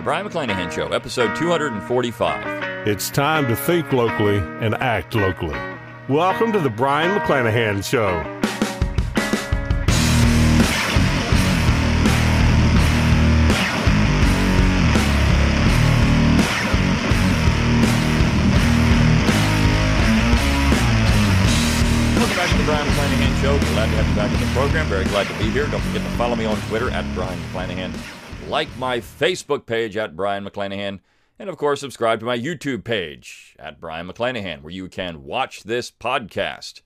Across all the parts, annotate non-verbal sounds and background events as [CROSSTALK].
The Brion McClanahan Show, episode 245. It's time to think locally and act locally. Welcome to the Brion McClanahan Show. Welcome back to the Brion McClanahan Show. Glad to have you back in the program. Very glad to be here. Don't forget to follow me on Twitter at Brion McClanahan. Like my Facebook page at Brion McClanahan. And of course, subscribe to my YouTube page at Brion McClanahan, where you can watch this podcast.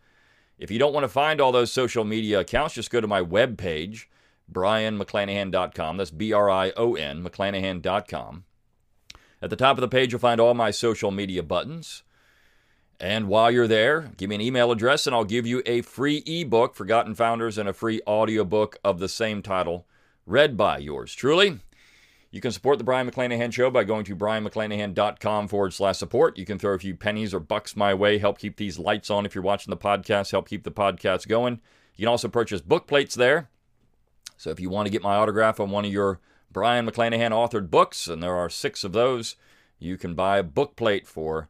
If you don't want to find all those social media accounts, just go to my webpage, brionmcclanahan.com. That's B R I O N, McClanahan.com. At the top of the page, you'll find all my social media buttons. And while you're there, give me an email address and I'll give you a free ebook, Forgotten Founders, and a free audiobook of the same title, read by yours truly. You can support the Brion McClanahan Show by going to brionmcclanahan.com forward slash support. You can throw a few pennies or bucks my way, help keep these lights on if you're watching the podcast, help keep the podcast going. You can also purchase book plates there. So if you want to get my autograph on one of your Brion McClanahan authored books, and there are six of those, you can buy a book plate for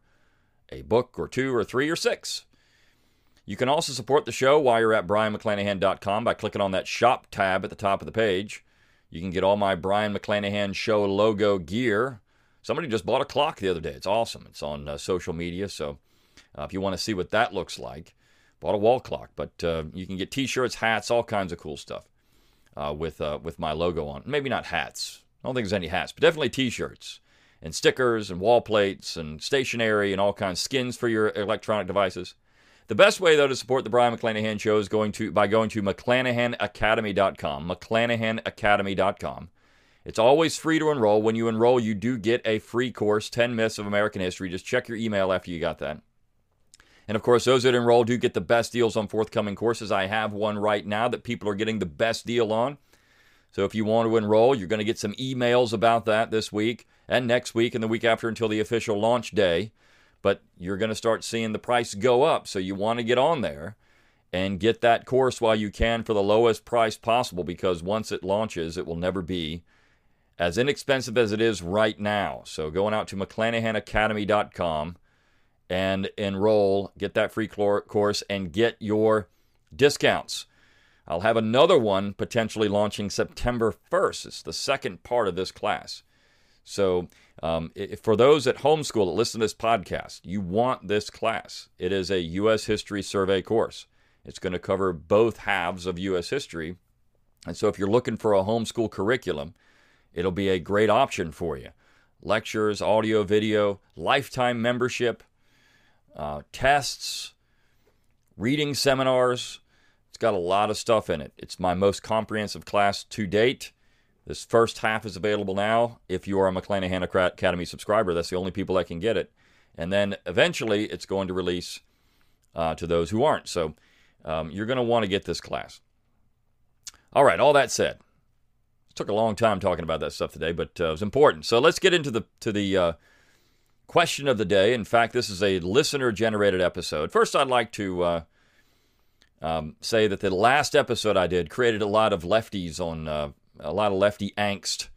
a book or two or three or six. You can also support the show while you're at brionmcclanahan.com by clicking on that shop tab at the top of the page. You can get all my Brion McClanahan show logo gear. Somebody just bought a clock the other day. It's awesome. It's on uh, social media, so uh, if you want to see what that looks like, bought a wall clock. But uh, you can get T-shirts, hats, all kinds of cool stuff uh, with uh, with my logo on. Maybe not hats. I don't think there's any hats, but definitely T-shirts and stickers and wall plates and stationery and all kinds of skins for your electronic devices. The best way though to support the Brion McClanahan show is going to by going to mcclanahanacademy.com, mcclanahanacademy.com. It's always free to enroll. When you enroll, you do get a free course, 10 myths of American history. Just check your email after you got that. And of course, those that enroll do get the best deals on forthcoming courses. I have one right now that people are getting the best deal on. So if you want to enroll, you're going to get some emails about that this week and next week and the week after until the official launch day. But you're going to start seeing the price go up. So you want to get on there and get that course while you can for the lowest price possible because once it launches, it will never be as inexpensive as it is right now. So going out to mcclanahanacademy.com and enroll, get that free course, and get your discounts. I'll have another one potentially launching September 1st. It's the second part of this class. So, um, for those at homeschool that listen to this podcast, you want this class. It is a U.S. history survey course. It's going to cover both halves of U.S. history. And so, if you're looking for a homeschool curriculum, it'll be a great option for you. Lectures, audio, video, lifetime membership, uh, tests, reading seminars. It's got a lot of stuff in it. It's my most comprehensive class to date. This first half is available now. If you are a McClanahan Academy subscriber, that's the only people that can get it. And then eventually it's going to release uh, to those who aren't. So um, you're going to want to get this class. All right, all that said, it took a long time talking about that stuff today, but uh, it was important. So let's get into the to the uh, question of the day. In fact, this is a listener generated episode. First, I'd like to uh, um, say that the last episode I did created a lot of lefties on uh, a lot of lefty angst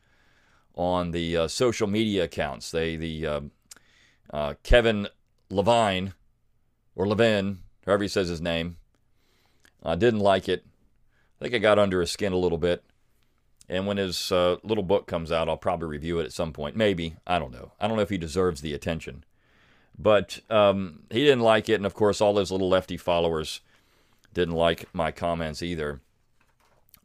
on the uh, social media accounts. They the uh, uh, Kevin Levine or Levin, however he says his name, uh, didn't like it. I think I got under his skin a little bit. And when his uh, little book comes out, I'll probably review it at some point. Maybe I don't know. I don't know if he deserves the attention, but um, he didn't like it, and of course, all his little lefty followers didn't like my comments either.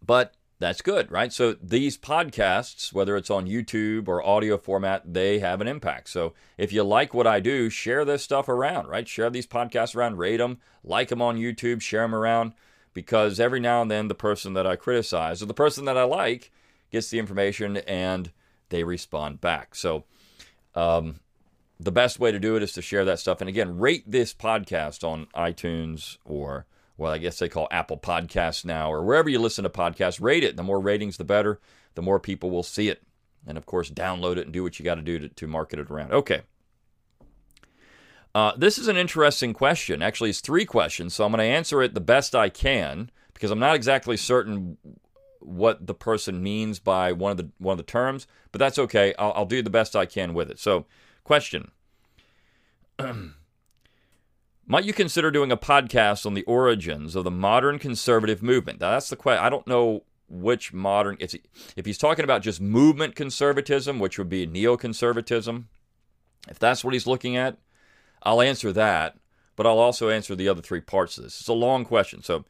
But that's good, right? So these podcasts, whether it's on YouTube or audio format, they have an impact. So if you like what I do, share this stuff around, right? Share these podcasts around, rate them, like them on YouTube, share them around, because every now and then the person that I criticize or the person that I like gets the information and they respond back. So um, the best way to do it is to share that stuff. And again, rate this podcast on iTunes or well, I guess they call Apple Podcasts now, or wherever you listen to podcasts, rate it. The more ratings, the better. The more people will see it. And of course, download it and do what you got to do to market it around. Okay. Uh, this is an interesting question. Actually, it's three questions, so I'm going to answer it the best I can because I'm not exactly certain what the person means by one of the one of the terms, but that's okay. I'll, I'll do the best I can with it. So, question: [CLEARS THROAT] Might you consider doing a podcast on the origins of the modern conservative movement? Now, that's the question. I don't know which modern. If, he's talking about just movement conservatism, which would be neoconservatism, if that's what he's looking at, I'll answer that. But I'll also answer the other three parts of this. It's a long question, so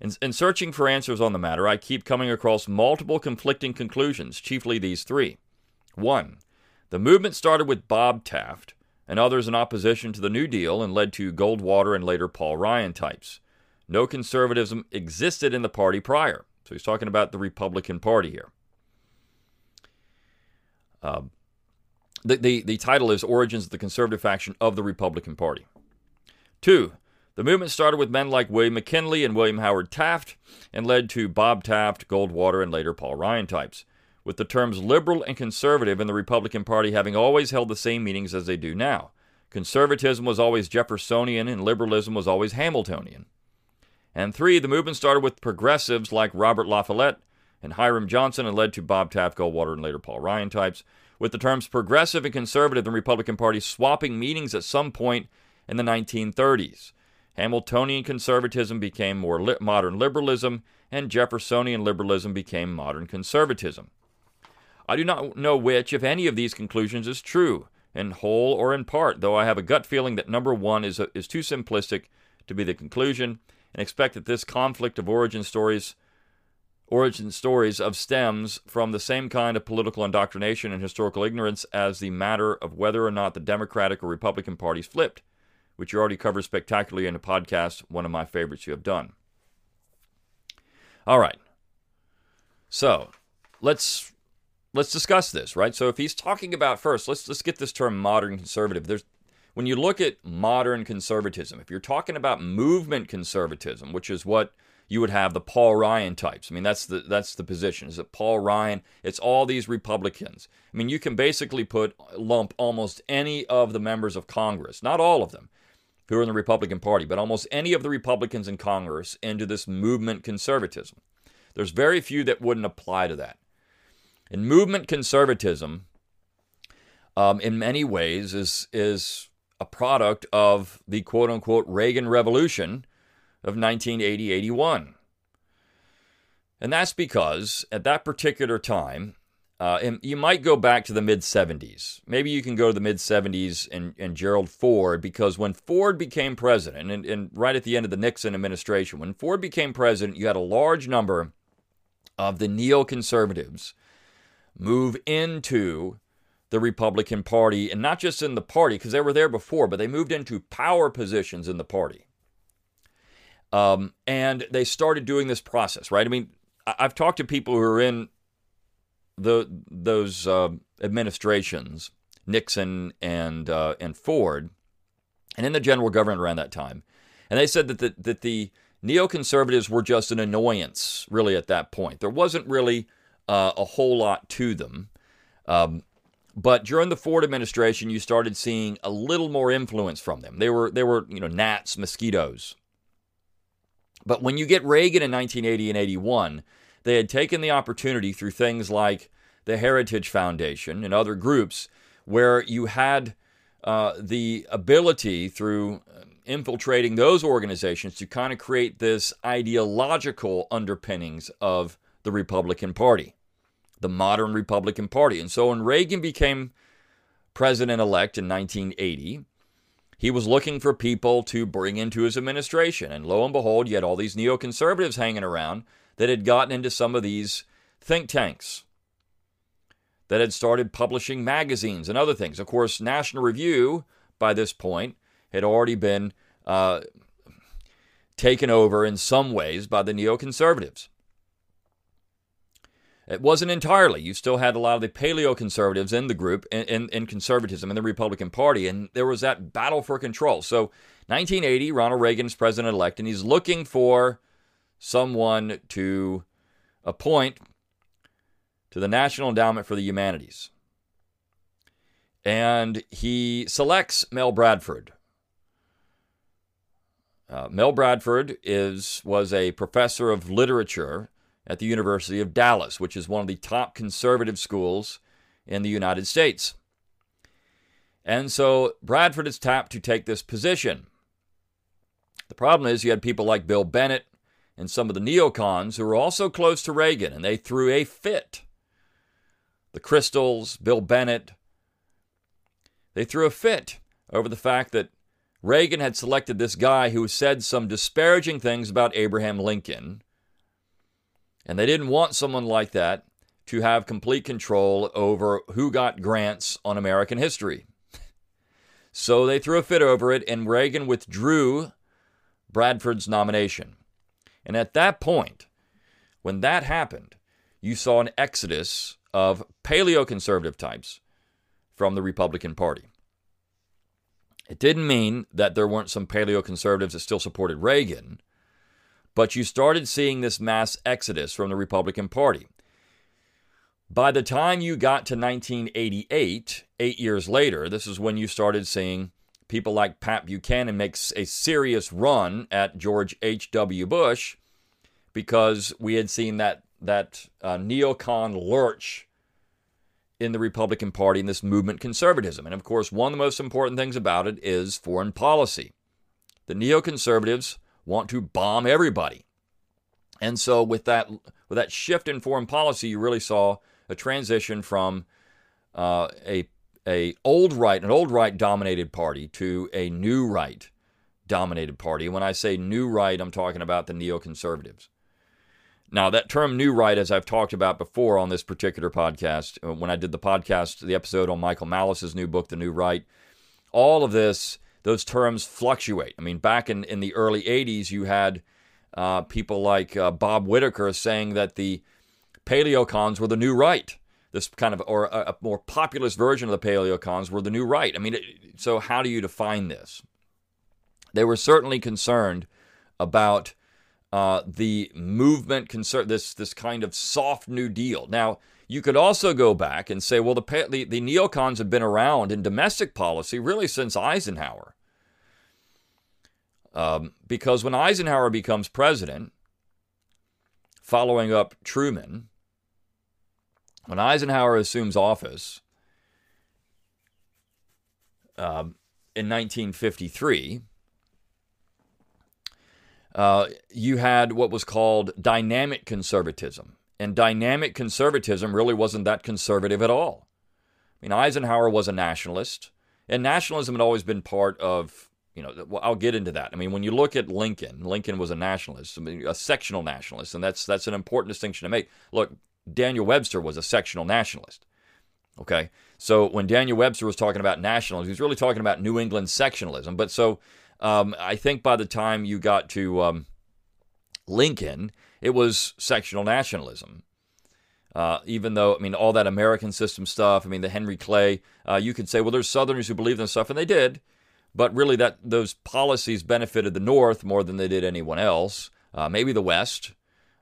in, in searching for answers on the matter, I keep coming across multiple conflicting conclusions, chiefly these three. One, the movement started with Bob Taft and others in opposition to the New Deal and led to Goldwater and later Paul Ryan types. No conservatism existed in the party prior. So he's talking about the Republican Party here. Uh, the, the, the title is Origins of the Conservative Faction of the Republican Party. Two, the movement started with men like William McKinley and William Howard Taft and led to Bob Taft, Goldwater, and later Paul Ryan types, with the terms liberal and conservative in the Republican Party having always held the same meanings as they do now. Conservatism was always Jeffersonian and liberalism was always Hamiltonian. And three, the movement started with progressives like Robert La Follette and Hiram Johnson and led to Bob Taft, Goldwater, and later Paul Ryan types, with the terms progressive and conservative in the Republican Party swapping meanings at some point in the 1930s. Hamiltonian conservatism became more li- modern liberalism, and Jeffersonian liberalism became modern conservatism. I do not know which, if any, of these conclusions is true, in whole or in part, though I have a gut feeling that number one is, a, is too simplistic to be the conclusion, and expect that this conflict of origin stories origin stories of stems from the same kind of political indoctrination and historical ignorance as the matter of whether or not the Democratic or Republican parties flipped which you already covered spectacularly in a podcast, one of my favorites you have done. All right. So let's let's discuss this, right? So if he's talking about first, let's let's get this term modern conservative. There's when you look at modern conservatism, if you're talking about movement conservatism, which is what you would have the Paul Ryan types. I mean, that's the that's the position. Is it Paul Ryan? It's all these Republicans. I mean, you can basically put lump almost any of the members of Congress, not all of them, who are in the Republican Party, but almost any of the Republicans in Congress into this movement conservatism. There's very few that wouldn't apply to that. And movement conservatism, um, in many ways, is is a product of the quote unquote Reagan Revolution of 1980 81. And that's because at that particular time, uh, you might go back to the mid 70s. Maybe you can go to the mid 70s and, and Gerald Ford, because when Ford became president, and, and right at the end of the Nixon administration, when Ford became president, you had a large number of the neoconservatives move into the Republican Party, and not just in the party, because they were there before, but they moved into power positions in the party. Um, and they started doing this process, right? I mean, I've talked to people who are in the those uh, administrations, Nixon and uh, and Ford, and in the general government around that time, and they said that the, that the neoconservatives were just an annoyance, really, at that point. There wasn't really uh, a whole lot to them. Um, but during the Ford administration, you started seeing a little more influence from them. They were they were you know gnats, mosquitoes. But when you get Reagan in 1980 and 81, they had taken the opportunity through things like the Heritage Foundation and other groups where you had uh, the ability through infiltrating those organizations to kind of create this ideological underpinnings of the Republican Party, the modern Republican Party. And so when Reagan became president elect in 1980, he was looking for people to bring into his administration. And lo and behold, you had all these neoconservatives hanging around that had gotten into some of these think tanks that had started publishing magazines and other things. Of course, National Review, by this point, had already been uh, taken over in some ways by the neoconservatives. It wasn't entirely. You still had a lot of the paleo conservatives in the group, in, in, in, conservatism, in the Republican Party, and there was that battle for control. So, 1980, Ronald Reagan is president elect, and he's looking for someone to appoint to the National Endowment for the Humanities. And he selects Mel Bradford. Uh, Mel Bradford is was a professor of literature at the University of Dallas, which is one of the top conservative schools in the United States. And so Bradford is tapped to take this position. The problem is you had people like Bill Bennett and some of the neocons who were also close to Reagan, and they threw a fit. The Kristols, Bill Bennett, they threw a fit over the fact that Reagan had selected this guy who said some disparaging things about Abraham Lincoln. And they didn't want someone like that to have complete control over who got grants on American history. [LAUGHS] So they threw a fit over it, and Reagan withdrew Bradford's nomination. And at that point, when that happened, you saw an exodus of paleoconservative types from the Republican Party. It didn't mean that there weren't some paleoconservatives that still supported Reagan, but you started seeing this mass exodus from the Republican Party. By the time you got to 1988, eight years later, this is when you started seeing people like Pat Buchanan make a serious run at George H.W. Bush because we had seen that, that uh, neocon lurch in the Republican Party and this movement conservatism. And of course, one of the most important things about it is foreign policy. The neoconservatives want to bomb everybody. And so with that with that shift in foreign policy, you really saw a transition from uh, a a old right, an old right dominated party to a new right dominated party. When I say new right, I'm talking about the neoconservatives. Now, that term new right, as I've talked about before on this particular podcast, uh, when I did the podcast, the episode on Michael Malice's new book, The New Right, all of this, those terms fluctuate. I mean, back in, in the early 80s, you had uh, people like uh, Bob Whitaker saying that the paleocons were the new right this kind of or a, a more populist version of the paleocons were the new right. I mean, so how do you define this? They were certainly concerned about uh, the movement, concern this this kind of soft New Deal. Now, you could also go back and say, well, the, the, the neocons have been around in domestic policy really since Eisenhower. Um, because when Eisenhower becomes president, following up Truman, when Eisenhower assumes office um, in 1953, uh, you had what was called dynamic conservatism. And dynamic conservatism really wasn't that conservative at all. I mean, Eisenhower was a nationalist, and nationalism had always been part of, you know, well, I'll get into that. I mean, when you look at Lincoln, Lincoln was a nationalist, I mean, a sectional nationalist, and that's that's an important distinction to make. Look, Daniel Webster was a sectional nationalist. Okay, so when Daniel Webster was talking about nationalism, he was really talking about New England sectionalism. But so um, I think by the time you got to um, Lincoln, it was sectional nationalism. Uh, even though, I mean, all that American system stuff, I mean, the Henry Clay, uh, you could say, well, there's Southerners who believe in stuff, and they did. But really, that those policies benefited the North more than they did anyone else. Uh, maybe the West.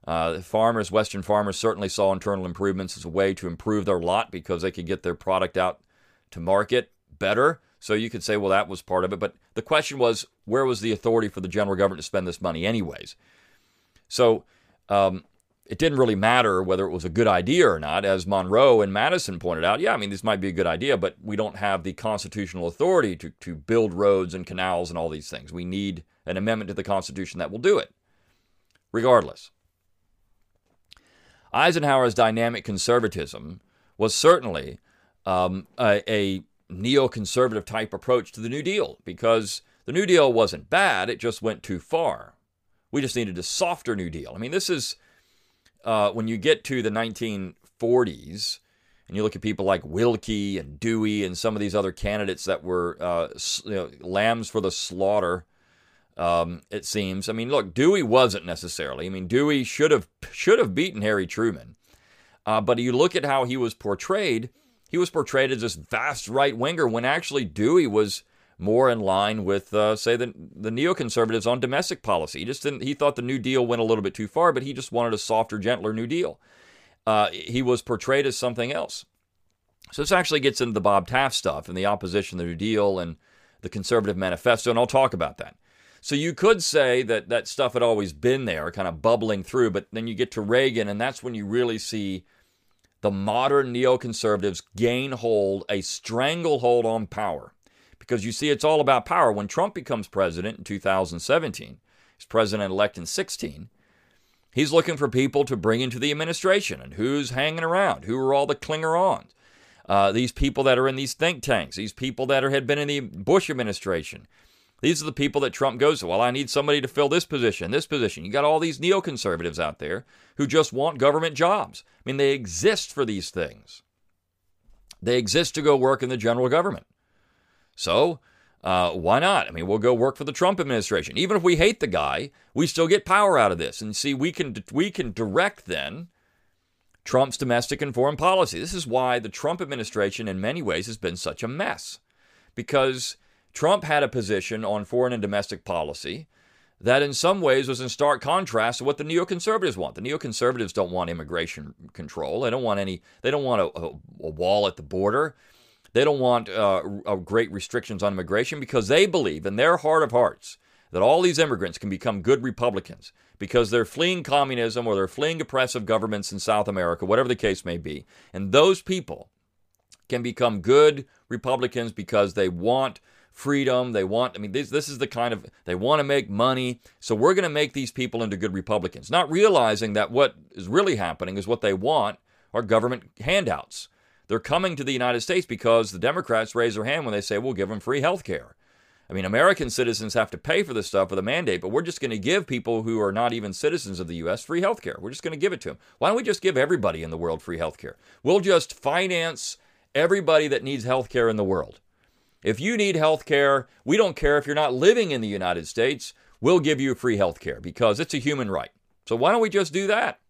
Uh, farmers, Western farmers, certainly saw internal improvements as a way to improve their lot because they could get their product out to market better. So you could say, well, that was part of it. But the question was, where was the authority for the general government to spend this money, anyways? So um, it didn't really matter whether it was a good idea or not. As Monroe and Madison pointed out, yeah, I mean, this might be a good idea, but we don't have the constitutional authority to, to build roads and canals and all these things. We need an amendment to the Constitution that will do it, regardless. Eisenhower's dynamic conservatism was certainly um, a, a neoconservative type approach to the New Deal because the New Deal wasn't bad, it just went too far. We just needed a softer New Deal. I mean, this is uh, when you get to the 1940s and you look at people like Willkie and Dewey and some of these other candidates that were uh, you know, lambs for the slaughter um, it seems. I mean, look, Dewey wasn't necessarily. I mean, Dewey should have should have beaten Harry Truman, uh, but you look at how he was portrayed. He was portrayed as this vast right winger when actually Dewey was more in line with, uh, say, the the neoconservatives on domestic policy. He just didn't. He thought the New Deal went a little bit too far, but he just wanted a softer, gentler New Deal. Uh, he was portrayed as something else. So this actually gets into the Bob Taft stuff and the opposition to the New Deal and the conservative manifesto, and I'll talk about that. So you could say that that stuff had always been there, kind of bubbling through, but then you get to Reagan, and that's when you really see the modern neoconservatives gain hold, a stranglehold on power. Because you see, it's all about power. When Trump becomes president in 2017, he's president elect in 16, he's looking for people to bring into the administration. And who's hanging around? Who are all the clinger ons? Uh, these people that are in these think tanks, these people that are, had been in the Bush administration. These are the people that Trump goes to. Well, I need somebody to fill this position, this position. You got all these neoconservatives out there who just want government jobs. I mean, they exist for these things. They exist to go work in the general government. So, uh, why not? I mean, we'll go work for the Trump administration. Even if we hate the guy, we still get power out of this. And see, we can we can direct then Trump's domestic and foreign policy. This is why the Trump administration, in many ways, has been such a mess, because Trump had a position on foreign and domestic policy that in some ways was in stark contrast to what the neoconservatives want. The neoconservatives don't want immigration control. They don't want any. They don't want a, a, a wall at the border. They don't want uh, great restrictions on immigration because they believe in their heart of hearts that all these immigrants can become good Republicans because they're fleeing communism or they're fleeing oppressive governments in South America, whatever the case may be. And those people can become good Republicans because they want freedom. They want, I mean, this, this is the kind of, they want to make money. So we're going to make these people into good Republicans, not realizing that what is really happening is what they want are government handouts. They're coming to the United States because the Democrats raise their hand when they say we'll give them free health care. I mean, American citizens have to pay for this stuff with a mandate, but we're just going to give people who are not even citizens of the U.S. free health care. We're just going to give it to them. Why don't we just give everybody in the world free health care? We'll just finance everybody that needs health care in the world. If you need health care, we don't care if you're not living in the United States, we'll give you free health care because it's a human right. So why don't we just do that?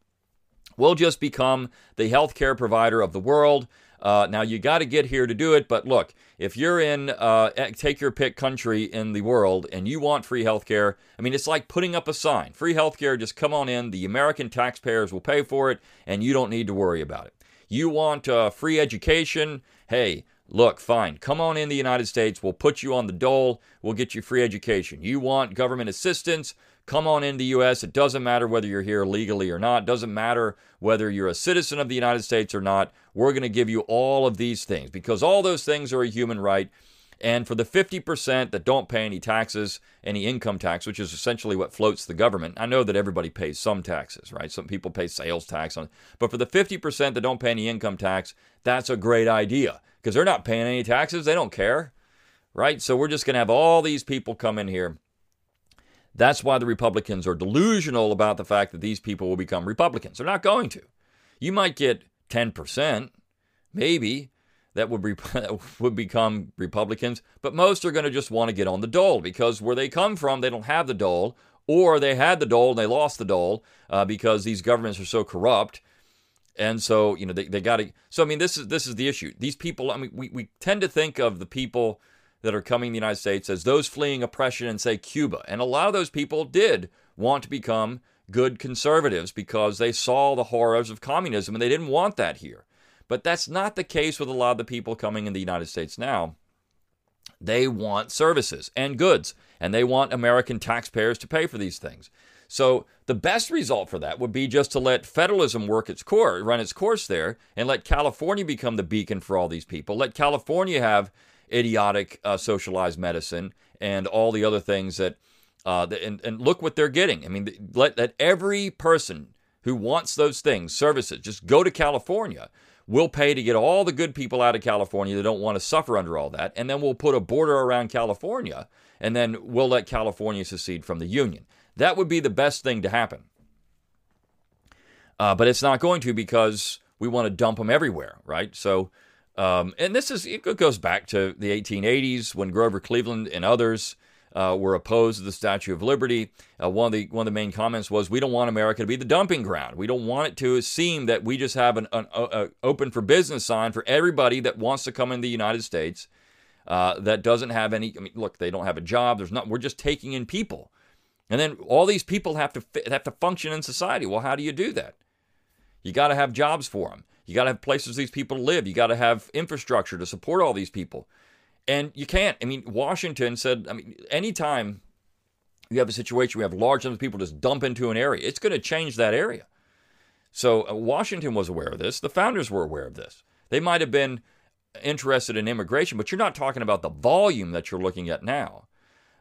We'll just become the health care provider of the world. Uh, now you got to get here to do it, but look, if you're in uh, take your pick country in the world and you want free healthcare, I mean it's like putting up a sign: free healthcare. Just come on in. The American taxpayers will pay for it, and you don't need to worry about it. You want uh, free education? Hey, look, fine. Come on in the United States. We'll put you on the dole. We'll get you free education. You want government assistance? Come on into the U.S. It doesn't matter whether you're here legally or not. It doesn't matter whether you're a citizen of the United States or not. We're going to give you all of these things because all those things are a human right. And for the 50% that don't pay any taxes, any income tax, which is essentially what floats the government, I know that everybody pays some taxes, right? Some people pay sales tax on, but for the 50% that don't pay any income tax, that's a great idea because they're not paying any taxes. They don't care, right? So we're just going to have all these people come in here that's why the Republicans are delusional about the fact that these people will become Republicans. They're not going to. You might get 10%, maybe, that would, be, [LAUGHS] would become Republicans, but most are going to just want to get on the dole because where they come from, they don't have the dole, or they had the dole and they lost the dole uh, because these governments are so corrupt. And so, you know, they, they got to. So, I mean, this is this is the issue. These people, I mean, we, we tend to think of the people that are coming to the United States as those fleeing oppression in, say, Cuba. And a lot of those people did want to become good conservatives because they saw the horrors of communism and they didn't want that here. But that's not the case with a lot of the people coming in the United States now. They want services and goods, and they want American taxpayers to pay for these things. So the best result for that would be just to let federalism work its course, run its course there, and let California become the beacon for all these people. Let California have idiotic uh, socialized medicine and all the other things that, uh, and, and look what they're getting. I mean, let, let every person who wants those things, services, just go to California. We'll pay to get all the good people out of California that don't want to suffer under all that. And then we'll put a border around California and then we'll let California secede from the Union. That would be the best thing to happen. Uh, but it's not going to because we want to dump them everywhere, right? So um, and this is it goes back to the 1880s when Grover Cleveland and others uh, were opposed to the Statue of Liberty. Uh, one of the one of the main comments was, "We don't want America to be the dumping ground. We don't want it to seem that we just have an, an open for business sign for everybody that wants to come in the United States uh, that doesn't have any. I mean, look, they don't have a job. There's not. We're just taking in people, and then all these people have to have to function in society. Well, how do you do that? You got to have jobs for them. You got to have places these people to live. You got to have infrastructure to support all these people. And you can't. I mean, Washington said, I mean, anytime you have a situation where you have large numbers of people just dump into an area. It's going to change that area. So uh, Washington was aware of this. The founders were aware of this. They might have been interested in immigration, but you're not talking about the volume that you're looking at now.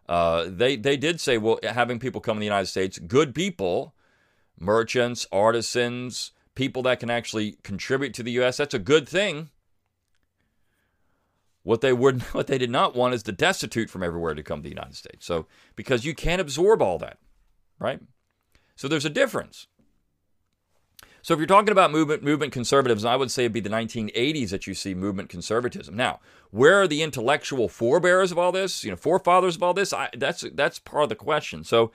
Uh, they they did say, well, having people come in the United States, good people, merchants, artisans, people that can actually contribute to the U.S. That's a good thing. What they would, [LAUGHS] what they did not want is the destitute from everywhere to come to the United States. So because you can't absorb all that, right? So there's a difference. So if you're talking about movement movement conservatism, I would say it'd be the 1980s that you see movement conservatism. Now, where are the intellectual forebears of all this? You know, forefathers of all this? I, that's that's part of the question. So,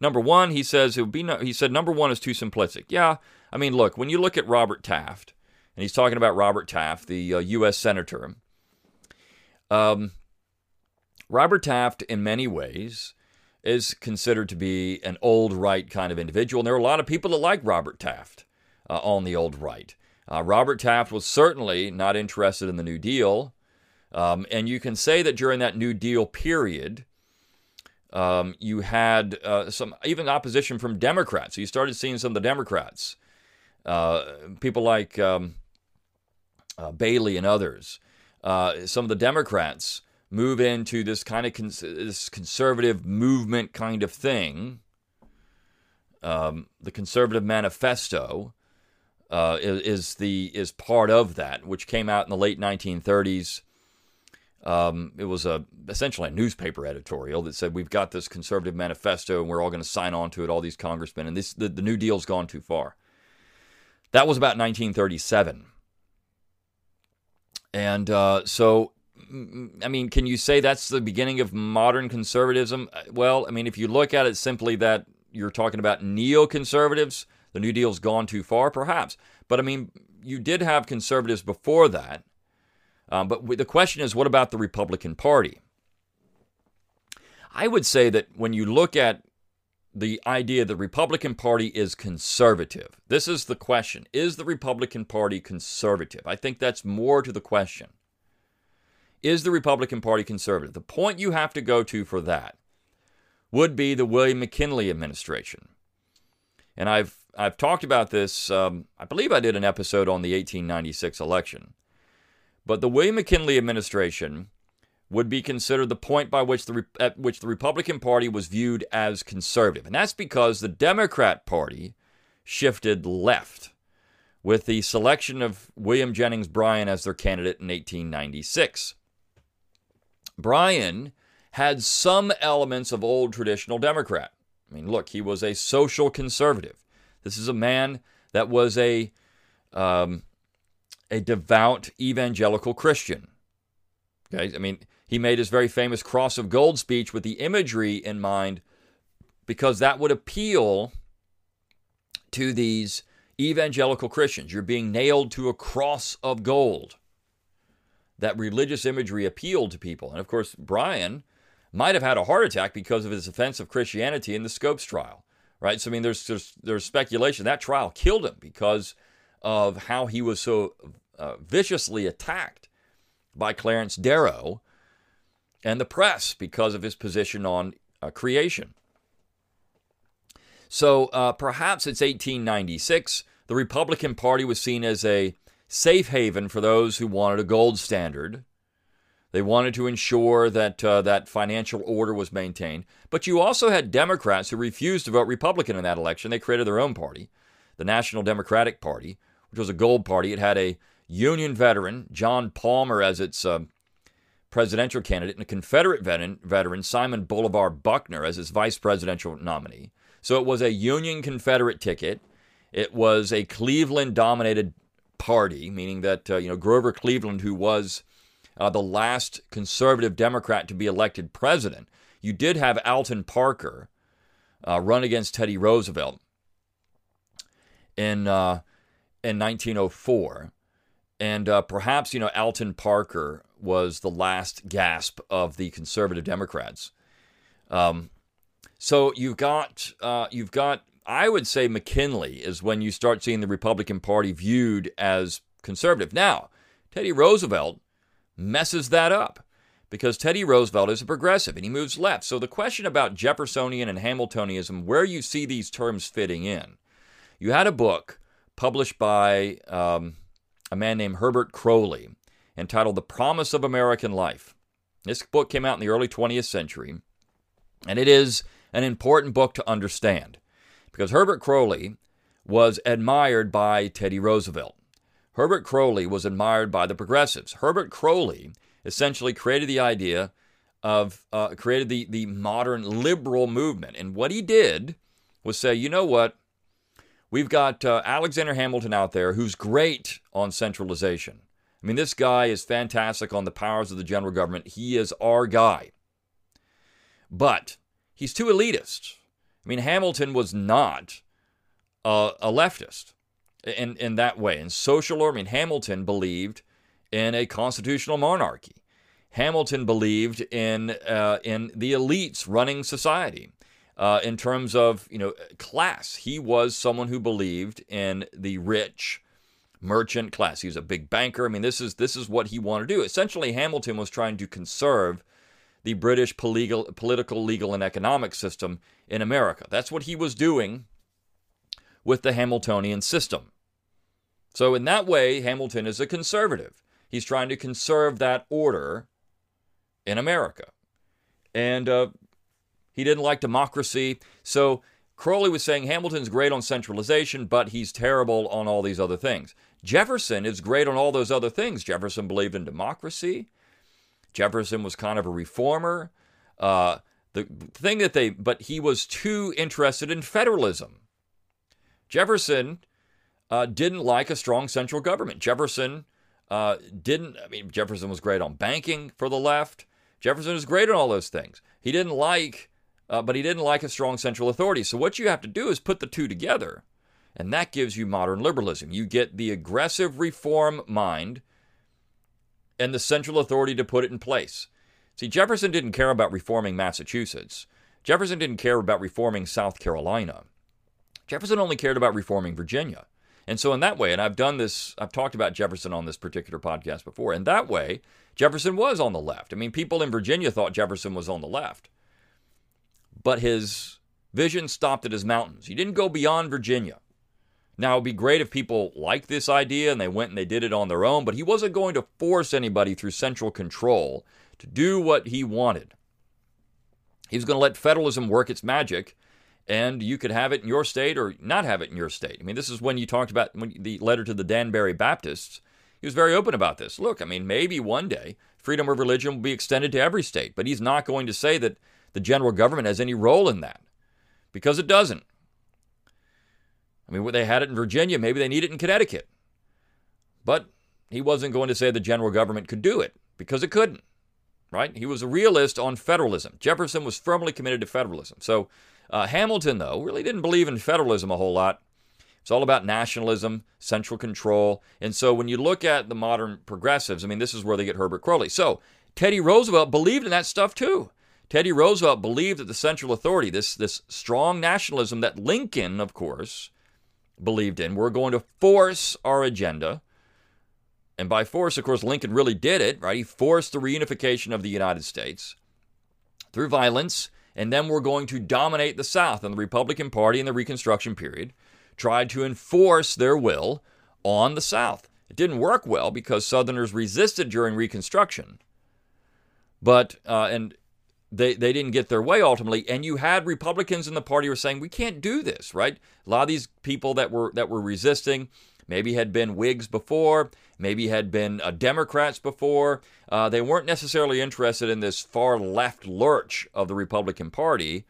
number one, he says it would be. No, he said number one is too simplistic. Yeah, I mean, look, when you look at Robert Taft, and he's talking about Robert Taft, the uh, U.S. senator. Um, Robert Taft, in many ways, is considered to be an old right kind of individual. And there are a lot of people that like Robert Taft uh, on the old right. Uh, Robert Taft was certainly not interested in the New Deal. Um, and you can say that during that New Deal period, um, you had uh, some even opposition from Democrats. You started seeing some of the Democrats, people like um, uh, Bailey and others, uh, some of the Democrats move into this kind of cons- this conservative movement kind of thing. Um, the conservative manifesto, uh, is, is, the is part of that, which came out in the late 1930s. Um, it was a essentially a newspaper editorial that said we've got this conservative manifesto and we're all going to sign on to it. All these congressmen and this the, the New Deal's gone too far. That was about 1937, and uh, so I mean, can you say that's the beginning of modern conservatism? Well, I mean, if you look at it simply that you're talking about neoconservatives the New Deal's gone too far, perhaps. But I mean, you did have conservatives before that. Um, but the question is, what about the Republican Party? I would say that when you look at the idea the Republican Party is conservative, this is the question. Is the Republican Party conservative? I think that's more to the question. Is the Republican Party conservative? The point you have to go to for that would be the William McKinley administration. And I've I've talked about this. Um, I believe I did an episode on the 1896 election. But the William McKinley administration would be considered the point by which the at which the Republican Party was viewed as conservative, and that's because the Democrat Party shifted left with the selection of William Jennings Bryan as their candidate in 1896. Bryan had some elements of old traditional Democrat. I mean, look, he was a social conservative. This is a man that was a um, a devout evangelical Christian. Okay, I mean, he made his very famous cross of gold speech with the imagery in mind because that would appeal to these evangelical Christians. You're being nailed to a cross of gold. That religious imagery appealed to people. And of course, Bryan might have had a heart attack because of his offense of Christianity in the Scopes trial right? So I mean, there's there's, there's speculation that trial killed him because of how he was so uh, viciously attacked by Clarence Darrow and the press because of his position on uh, creation. So uh, perhaps it's 1896. The Republican Party was seen as a safe haven for those who wanted a gold standard they wanted to ensure that uh, that financial order was maintained. But you also had Democrats who refused to vote Republican in that election. They created their own party, the National Democratic Party, which was a gold party. It had a Union veteran, John Palmer, as its uh, presidential candidate, and a Confederate veteran, veteran, Simon Bolivar Buckner, as his vice presidential nominee. So it was a Union Confederate ticket. It was a Cleveland dominated party, meaning that, uh, you know, Grover Cleveland, who was uh, the last conservative Democrat to be elected president. You did have Alton Parker uh, run against Teddy Roosevelt in uh, in 1904, and uh, perhaps you know Alton Parker was the last gasp of the conservative Democrats. Um, so you've got uh, you've got I would say McKinley is when you start seeing the Republican Party viewed as conservative. Now, Teddy Roosevelt messes that up because Teddy Roosevelt is a progressive and he moves left. So the question about Jeffersonian and Hamiltonianism, where you see these terms fitting in, you had a book published by um, a man named Herbert Croly entitled The Promise of American Life. This book came out in the early 20th century, and it is an important book to understand because Herbert Croly was admired by Teddy Roosevelt. Herbert Croly was admired by the progressives. Herbert Croly essentially created the idea of, uh, created the, the modern liberal movement. And what he did was say, you know what? We've got uh, Alexander Hamilton out there who's great on centralization. I mean, this guy is fantastic on the powers of the general government. He is our guy. But he's too elitist. I mean, Hamilton was not a, a leftist in, in that way. In social order, I mean, Hamilton believed in a constitutional monarchy. Hamilton believed in uh, in the elites running society. Uh, in terms of you know class, he was someone who believed in the rich merchant class. He was a big banker. I mean, this is this is what he wanted to do. Essentially, Hamilton was trying to conserve the British political, legal, and economic system in America. That's what he was doing with the Hamiltonian system. So, in that way, Hamilton is a conservative. He's trying to conserve that order in America. And uh, he didn't like democracy. So, Croly was saying Hamilton's great on centralization, but he's terrible on all these other things. Jefferson is great on all those other things. Jefferson believed in democracy. Jefferson was kind of a reformer. Uh, the thing that they, but he was too interested in federalism. Jefferson uh, didn't like a strong central government. Jefferson uh, didn't, I mean, Jefferson was great on banking for the left. Jefferson was great on all those things. He didn't like, uh, but he didn't like a strong central authority. So what you have to do is put the two together. And that gives you modern liberalism. You get the aggressive reform mind and the central authority to put it in place. See, Jefferson didn't care about reforming Massachusetts. Jefferson didn't care about reforming South Carolina. Jefferson only cared about reforming Virginia. And so, in that way, and I've done this, I've talked about Jefferson on this particular podcast before. In that way, Jefferson was on the left. I mean, people in Virginia thought Jefferson was on the left. But his vision stopped at his mountains. He didn't go beyond Virginia. Now, it'd be great if people liked this idea and they went and they did it on their own, but he wasn't going to force anybody through central control to do what he wanted. He was going to let federalism work its magic, and you could have it in your state or not have it in your state. I mean, this is when you talked about the letter to the Danbury Baptists. He was very open about this. Look, I mean, maybe one day freedom of religion will be extended to every state, but he's not going to say that the general government has any role in that because it doesn't. I mean, they had it in Virginia, maybe they need it in Connecticut. But he wasn't going to say the general government could do it because it couldn't, right? He was a realist on federalism. Jefferson was firmly committed to federalism. So uh, Hamilton, though, really didn't believe in federalism a whole lot. It's all about nationalism, central control. And so when you look at the modern progressives, I mean, this is where they get Herbert Croly. So Teddy Roosevelt believed in that stuff too. Teddy Roosevelt believed that the central authority, this, this strong nationalism that Lincoln, of course, believed in. We're going to force our agenda. And by force, of course, Lincoln really did it, right? He forced the reunification of the United States through violence. And then we're going to dominate the South. And the Republican Party in the Reconstruction period tried to enforce their will on the South. It didn't work well because Southerners resisted during Reconstruction. But, uh, and they, they didn't get their way ultimately and you had republicans in the party were saying we can't do this right? A lot of these people that were that were resisting maybe had been whigs before maybe had been uh, democrats before uh, they weren't necessarily interested in this far left lurch of the republican party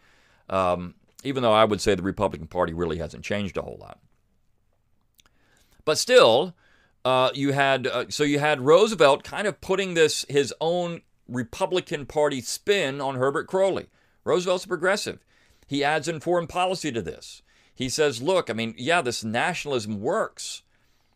um, even though i would say the republican party really hasn't changed a whole lot. But still uh, you had uh, so you had roosevelt kind of putting this his own Republican Party spin on Herbert Croly. Roosevelt's progressive. He adds in foreign policy to this. He says, look, I mean, yeah, this nationalism works.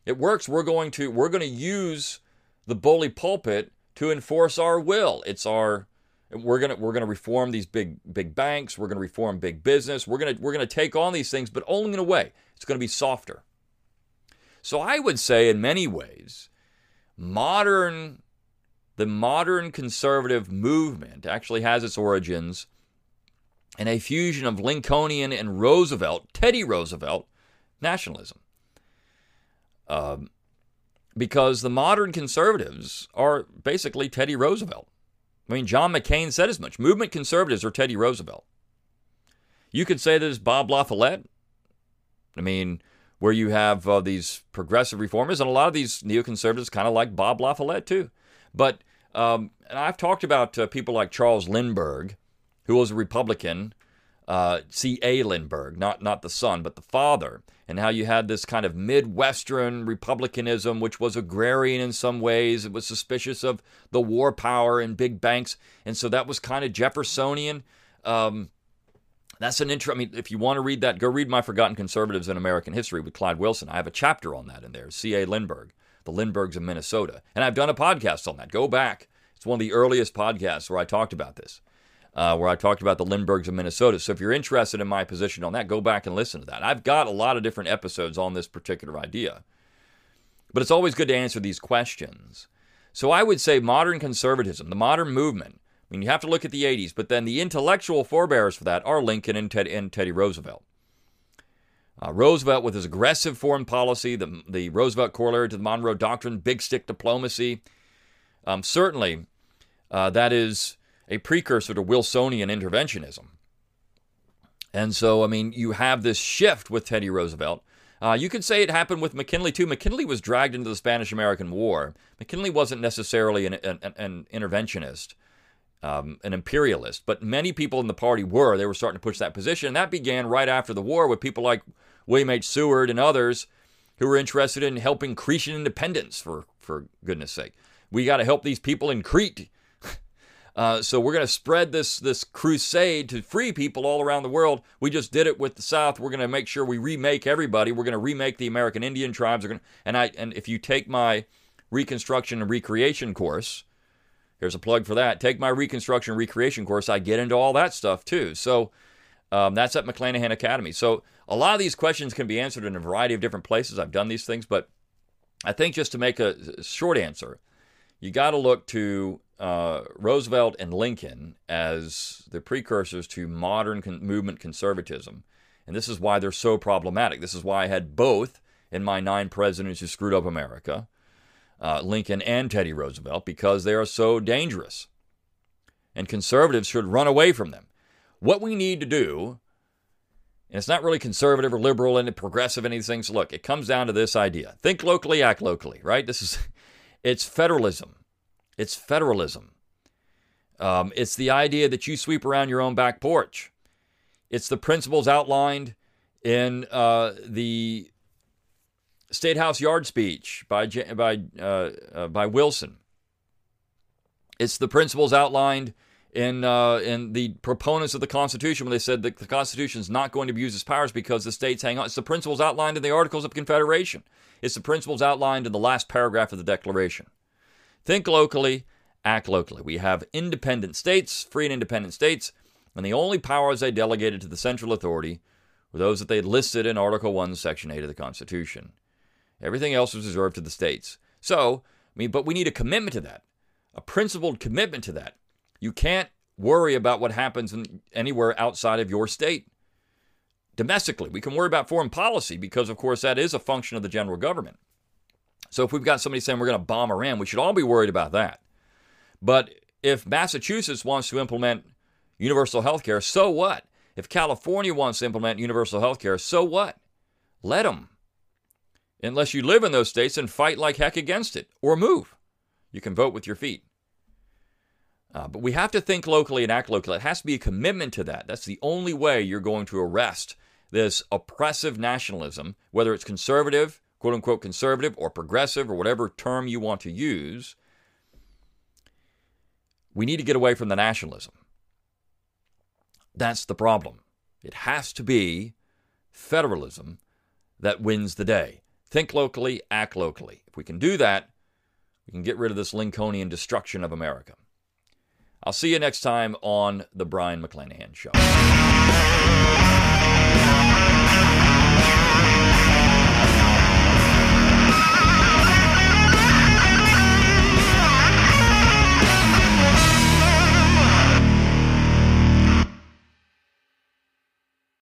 It works. We're going to we're going to use the bully pulpit to enforce our will. It's our we're gonna we're gonna reform these big big banks. We're gonna reform big business. We're gonna we're gonna take on these things, but only in a way. It's gonna be softer. So I would say, in many ways, modern the modern conservative movement actually has its origins in a fusion of Lincolnian and Roosevelt, Teddy Roosevelt, nationalism. Um, because the modern conservatives are basically Teddy Roosevelt. I mean, John McCain said as much. Movement conservatives are Teddy Roosevelt. You could say that it's Bob La Follette. I mean, where you have uh, these progressive reformers, and a lot of these neoconservatives kind of like Bob La Follette too. But um, and I've talked about uh, people like Charles Lindbergh, who was a Republican, uh, C.A. Lindbergh, not not the son, but the father, and how you had this kind of Midwestern republicanism, which was agrarian in some ways. It was suspicious of the war power and big banks, and so that was kind of Jeffersonian. Um, that's an intro. I mean, if you want to read that, go read My Forgotten Conservatives in American History with Clyde Wilson. I have a chapter on that in there. C.A. Lindbergh, the Lindberghs of Minnesota. And I've done a podcast on that. Go back. It's one of the earliest podcasts where I talked about this, uh, where I talked about the Lindberghs of Minnesota. So if you're interested in my position on that, go back and listen to that. I've got a lot of different episodes on this particular idea. But it's always good to answer these questions. So I would say modern conservatism, the modern movement, I mean, you have to look at the 80s, but then the intellectual forebears for that are Lincoln and, Ted, and Teddy Roosevelt. Uh, Roosevelt, with his aggressive foreign policy, the, the Roosevelt corollary to the Monroe Doctrine, big stick diplomacy, um, certainly uh, that is a precursor to Wilsonian interventionism. And so, I mean, you have this shift with Teddy Roosevelt. Uh, you could say it happened with McKinley too. McKinley was dragged into the Spanish American War. McKinley wasn't necessarily an, an, an interventionist um, an imperialist, but many people in the party were. They were starting to push that position. And that began right after the war with people like William H. Seward and others who were interested in helping Cretan independence, for, for goodness sake. We got to help these people in Crete. [LAUGHS] Uh, so we're going to spread this this crusade to free people all around the world. We just did it with the South. We're going to make sure we remake everybody. We're going to remake the American Indian tribes. To, and I and if you take my Reconstruction and Recreation course, Here's a plug for that. Take my Reconstruction Recreation course. I get into all that stuff too. So um, that's at McClanahan Academy. So a lot of these questions can be answered in a variety of different places. I've done these things, but I think just to make a short answer, you got to look to uh, Roosevelt and Lincoln as the precursors to modern con- movement conservatism. And this is why they're so problematic. This is why I had both in my nine presidents who screwed up America uh, Lincoln and Teddy Roosevelt because they are so dangerous. And conservatives should run away from them. What we need to do, and it's not really conservative or liberal and progressive and these. Look, it comes down to this idea: think locally, act locally. Right? This is, [LAUGHS] it's federalism. It's federalism. Um, it's the idea that you sweep around your own back porch. It's the principles outlined in uh, the State House Yard Speech by, by, uh, uh, by Wilson. It's the principles outlined in, uh, in the proponents of the Constitution when they said that the Constitution is not going to abuse its powers because the states hang on. It's the principles outlined in the Articles of Confederation. It's the principles outlined in the last paragraph of the Declaration. Think locally, act locally. We have independent states, free and independent states, and the only powers they delegated to the central authority were those that they listed in Article 1, Section 8 of the Constitution. Everything else is reserved to the states. So, I mean, but we need a commitment to that, a principled commitment to that. You can't worry about what happens in, anywhere outside of your state. Domestically, we can worry about foreign policy because, of course, that is a function of the general government. So if we've got somebody saying we're going to bomb Iran, we should all be worried about that. But if Massachusetts wants to implement universal health care, so what? If California wants to implement universal health care, so what? Let them unless you live in those states and fight like heck against it or move. You can vote with your feet. Uh, but we have to think locally and act locally. It has to be a commitment to that. That's the only way you're going to arrest this oppressive nationalism, whether it's conservative, quote unquote conservative, or progressive, or whatever term you want to use. We need to get away from the nationalism. That's the problem. It has to be federalism that wins the day. Think locally, act locally. If we can do that, we can get rid of this Lincolnian destruction of America. I'll see you next time on The Brion McClanahan Show.